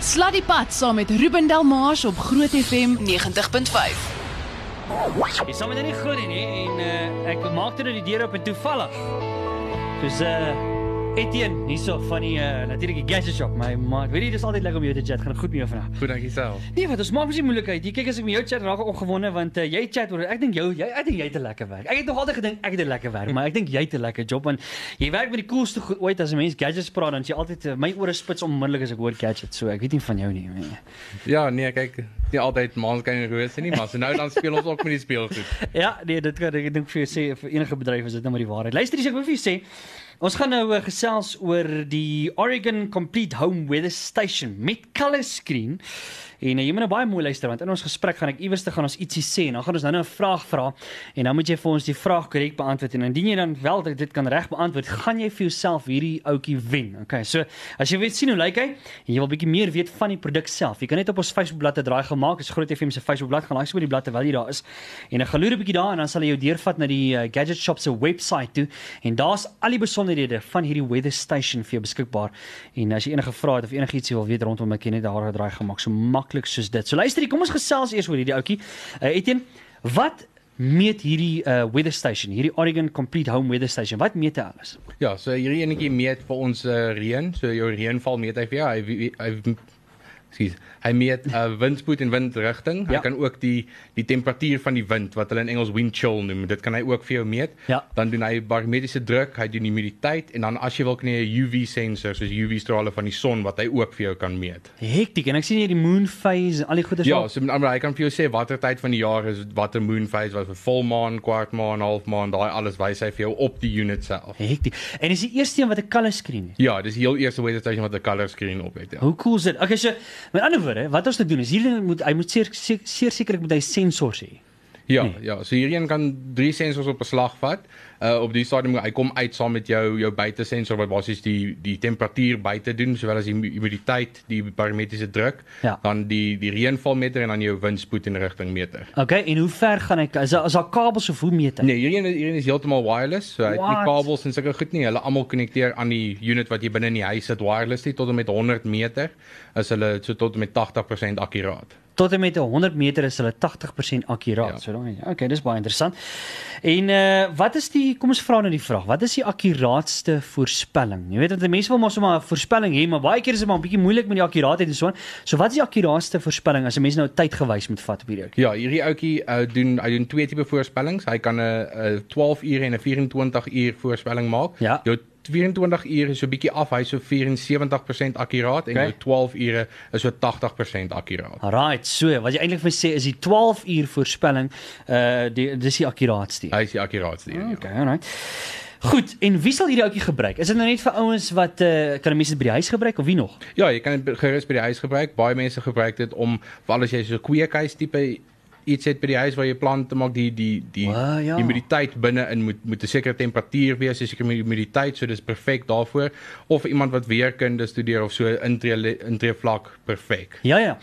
Sluddy Pad saam met Ruben Delmars op Groot FM 90.5. Jy sal my net nie glo nie en uh, ek maak dit die deur op en toevallig. Dis uh Etienne, hierso van die uh, natuurlik die gadget shop, my maat. Weet jy, dis altyd lekker om jou te chat. Gaan goed met jou vandag. Goed, dankie self. Nee, wat ons maak mos nie moeilikheid. Jy kyk as ek met jou chat raak opgewonde want uh, jy chat oor ek dink jou jy ek dink jy het 'n lekker werk. Ek het nog altyd gedink ek het 'n lekker werk, maar ek dink jy het 'n lekker job want jy werk met die coolste goed ooit as 'n mens gadgets praat dan jy altyd uh, my ore spits onmiddellik as ek hoor gadgets. So ek weet nie van jou nie. Nee. Ja, nee, kyk, nie altyd maanskyn en rose nie, maar so nou dan speel ons ook met die speelgoed. Ja, nee, dit kan ek dink vir jou sê vir enige bedryf is dit nou maar die waarheid. Luister, ek wil vir jou sê Ons gaan nou uh, gesels oor die Oregon Complete Home Weather Station met color screen. En uh, jy moet nou baie mooi luister want in ons gesprek gaan ek iewers te gaan ons ietsie sê en dan gaan ons nou 'n vraag vra en dan moet jy vir ons die vraag korrek beantwoord en indien jy dan wel dit kan reg beantwoord, gaan jy vir jouself hierdie ouetjie wen. Okay, so as jy weet sien hoe lyk hy en jy wil bietjie meer weet van die produk self, jy kan net op ons Facebookblad 'n draai gemaak, is Groot FM se Facebookblad, gaan laai so by die blad terwyl jy daar is. En 'n geloer 'n bietjie daar en dan sal hy jou deurvat na die uh, Gadget Shop se webwerf toe en daar's al die besonderhede van hierdie weather station vir jou beskikbaar. En as jy enige vrae het of enigiets wil weet rondom ek net daar 'n draai gemaak, so maklik soos dit. So luister, kom ons gesels eers oor hierdie ouetjie. Uh, Etienne, wat meet hierdie uh, weather station, hierdie Oregon Complete Home Weather Station? Wat meet hy alles? Ja, so hierdie enetjie meet vir ons uh, reën, so jou reënval meet hy vir jou. Hy hy Skus. Hy meet uh, windspoed en windrigting. Hy Ja. kan ook die die temperatuur van die wind wat hulle in Engels wind chill noem. Dit kan hy ook vir jou meet. Ja. Dan doen hy barometriese druk, hy doen humiditeit en dan as jy wil kan jy 'n UV sensor, soos UV strale van die son wat hy ook vir jou kan meet. Hektiek en ek sien hier die moon phase en al die goeders Ja, so met ander hy kan vir jou sê watter tyd van die jaar is watter moon phase was vir volmaan, kwartmaan, halfmaan, daai alles wys hy vir jou op die unit self. Hektiek. En is die eerste een wat 'n color screen het. Ja, dis die heel eerste weather station wat 'n color screen op het. Ja. Hoe cool is dit? Okay, so met ander woorde, wat ons nou doen is hierdie moet hy moet seer seer sekerlik moet hy sensors hê. Ja, Nee. ja, so hierdie een kan drie sensors op 'n slag vat. Uh op die stadium hy kom uit saam met jou jou buitesensor wat basies die die temperatuur buite doen sowel as die hu- humiditeit, die barometriese druk, Ja. dan die die reënvalmeter en dan jou windspoed en rigtingmeter. Okay, en hoe ver gaan ek is daar is daar kabels of hoe meet hy? Nee, hierdie een hierdie is heeltemal wireless, so hy het nie kabels en sulke goed nie. Hulle almal konnekteer aan die unit wat jy binne in die huis het wireless tot en met 100 meter is hulle so tot en met 80% akkuraat. Tot en met 100 meter is hulle 80% akkuraat. Ja. So dan okay, dis baie interessant. En uh wat is die kom ons vra nou die vraag, wat is die akkuraatste voorspelling? Jy weet want mense wil mos sommer 'n voorspelling hê, maar baie keer is dit maar 'n bietjie moeilik met die akkuraatheid en so aan. So wat is die akkuraatste voorspelling as 'n mens nou tydgewys moet vat op hierdie ou? Ja, hierdie ouetjie uh, doen hy doen twee tipe voorspellings. Hy kan 'n 'n 12 ure en 'n 24 uur voorspelling maak. Ja. Jou 24 ure is so bietjie af, hy's so 74% akkuraat en Okay. jou 12 ure is so 80% akkuraat. Alright, so wat jy eintlik vir sê is die 12 uur voorspelling uh die dis die akkuraatste. Hy is die akkuraatste. Okay, alright. Goed, en wie sal hierdie ouetjie gebruik? Is dit nou net vir ouens wat uh kan mense dit by die huis gebruik of wie nog? Ja, jy kan dit gerus by die huis gebruik. Baie mense gebruik dit om veral as jy so 'n kweekhuis tipe iets het by die huis waar jy plante maak die die die Ah, ja. humiditeit binne-in moet moet 'n sekere temperatuur wees, 'n sekere humiditeit, so dis perfek daarvoor. Of iemand wat weerkunde studeer of so intree intree vlak perfek. Ja ja.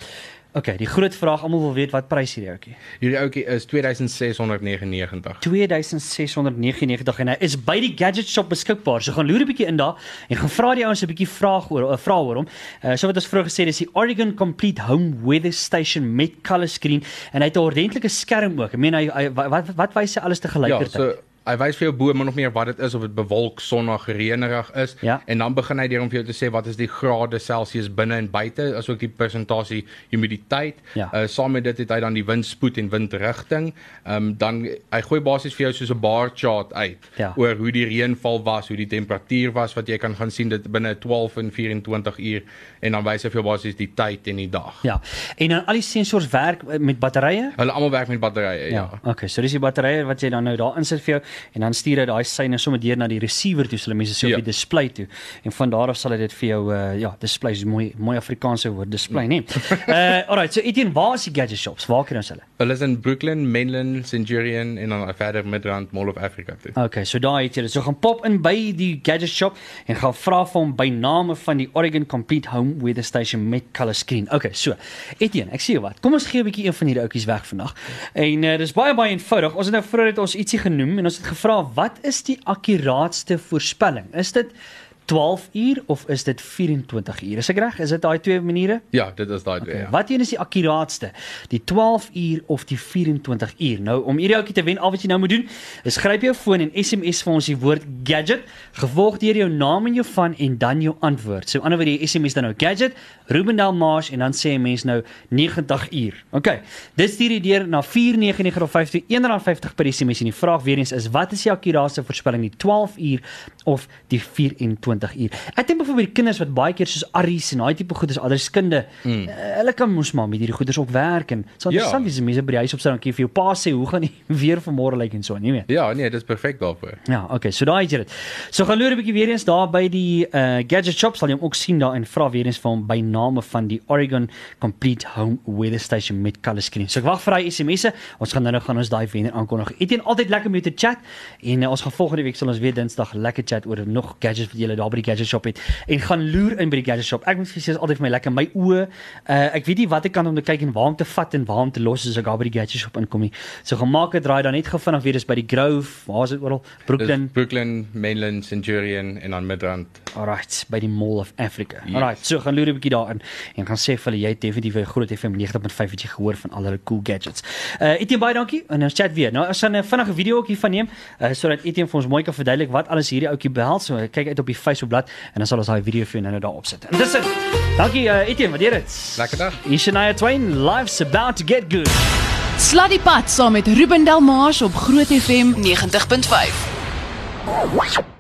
Okay, die groot vraag almal wil weet wat prys hierdie ouetjie. Hierdie ouetjie is 2699. 2699 en hy is by die gadget shop beskikbaar. So gaan loer 'n bietjie in daar en gaan vra die ouens 'n bietjie vraag oor 'n vraag oor hom. Uh so wat ons vroeër gesê het, is die Oregon Complete Home Weather Station met color screen en hy het 'n ordentlike skerm ook. Ek meen hy, hy wat wat wys hy alles te Ja, gelykertyd? so hy wys vir jou bo maar nog meer wat dit is of dit bewolk, sonnig, reënerig is Ja. en dan begin hy deur om vir jou te sê wat is die grade Celsius binne en buite, asook die persentasie humiditeit. Ja. Uh saam met dit het hy dan die windspoed en windrigting. Ehm um, dan hy gooi basies vir jou soos 'n bar chart uit Ja. oor hoe die reënval was, hoe die temperatuur was wat jy kan gaan sien dit binne 12 en 24 uur en dan wys hy vir jou basies die tyd en die dag. Ja. En dan al die sensors werk uh, met batterye? Hulle almal werk met batterye, ja. ja. Okay, so dis die batterye wat jy dan nou daar insit vir jou en dan stuur hy daai syne sommer deur na die receiver toe, so hulle mense so op Ja. die display toe. En van daar af sal hy dit vir jou uh ja, display is mooi mooi Afrikaanse woord display, nee. Uh alright, so Etienne, waar is die gadget shops? Waar kry ons hulle? Hulle is in Brooklyn, Menlyn, Centurion en dan verder Midrand Mall of Africa toe. Okay, so daar het jy dit. So gaan pop in by die gadget shop en gaan vra vir hom by name van die Oregon Complete Home Weather Station met color screen. Okay, so Etienne, ek sê jou wat. Kom ons gee 'n bietjie een van hierdie ouetjies weg vandag. En uh, dis baie baie eenvoudig. Ons het nou vroeër het ons ietsie genoem en ons het gevra wat is die akkuraatste voorspelling? Is dit 12 uur of is dit 24 uur? Is ek reg? Is dit daai twee maniere? Ja, dit is daai twee. Okay, Ja. wat een is die akkuraatste? Die 12 uur of die 24 uur? Nou om hierdie ouetjie te wen, al wat jy nou moet doen, is gryp jou foon en SMS vir ons die woord gadget, gevolg deur jou naam en jou van en dan jou antwoord. So ander woorde jy SMS dan nou gadget, Rubendal Marsh en dan sê 'n mens nou 90 uur. Okay. Dit stuur jy deur na 49952 R1.50 per SMS en die vraag weer eens is wat is die akkuraatste voorspelling, die 12 uur of die 24 uur? Ek dink byvoorbeeld die kinders wat baie keer soos Arries en daai tipe goed is adreskunde, mm. hulle kan mos maar met hierdie goeders op werk en so Ja. interessant is mense by die huis op sit dan kan jy vir jou pa sê hoe gaan die weer vanmôre lyk en so, nie weet. Ja, nee, dit is perfek daarvoor. Ja, okay, so daai het jy dit. So gaan loer 'n bietjie weer eens daar by die uh gadget shop sal jy hom ook sien daar en vra weer eens vir hom by name van die Oregon Complete Home Weather Station met color screen. So ek wag vir daai SMS'e. Ons gaan nou nou gaan ons daai wenner aankondig. Etien altyd lekker met jou te chat en uh, ons gaan volgende week sal ons weer Dinsdag lekker chat oor nog gadgets wat jy daar by die gadget shop het en gaan loer in by die gadget shop. Ek moet vir sê is altyd vir my lekker my oë. Uh ek weet nie wat ek kan om te kyk en waar om te vat en waar om te los as ek daar by die gadget shop inkom nie. So gemaak het draai dan net gou vinnig weer dis by die Grove. Waar is dit oral? Brooklyn. Dis Brooklyn, Mainland, Centurion en dan Midrand. Alright, by die Mall of Africa. Yes. Alright, so gaan loer 'n bietjie daarin en gaan sê vir hulle jy het definitief 'n groot FM 90.5 het jy gehoor van al hulle cool gadgets. Uh Etienne baie dankie en ons chat weer. Nou as dan 'n vinnige video ook hiervan neem uh, sodat Etienne vir ons mooi kan verduidelik wat alles hierdie ouetjie behels. So kyk uit op die Facebookblad en dan sal ons daai video vir nou daar opsit. Intussen, dankie uh, Etienne, waardeer dit. Lekker dag. Ishania Twain, life's about to get good. Sluddy Pad saam met Ruben Delmars op Groot FM 90.5.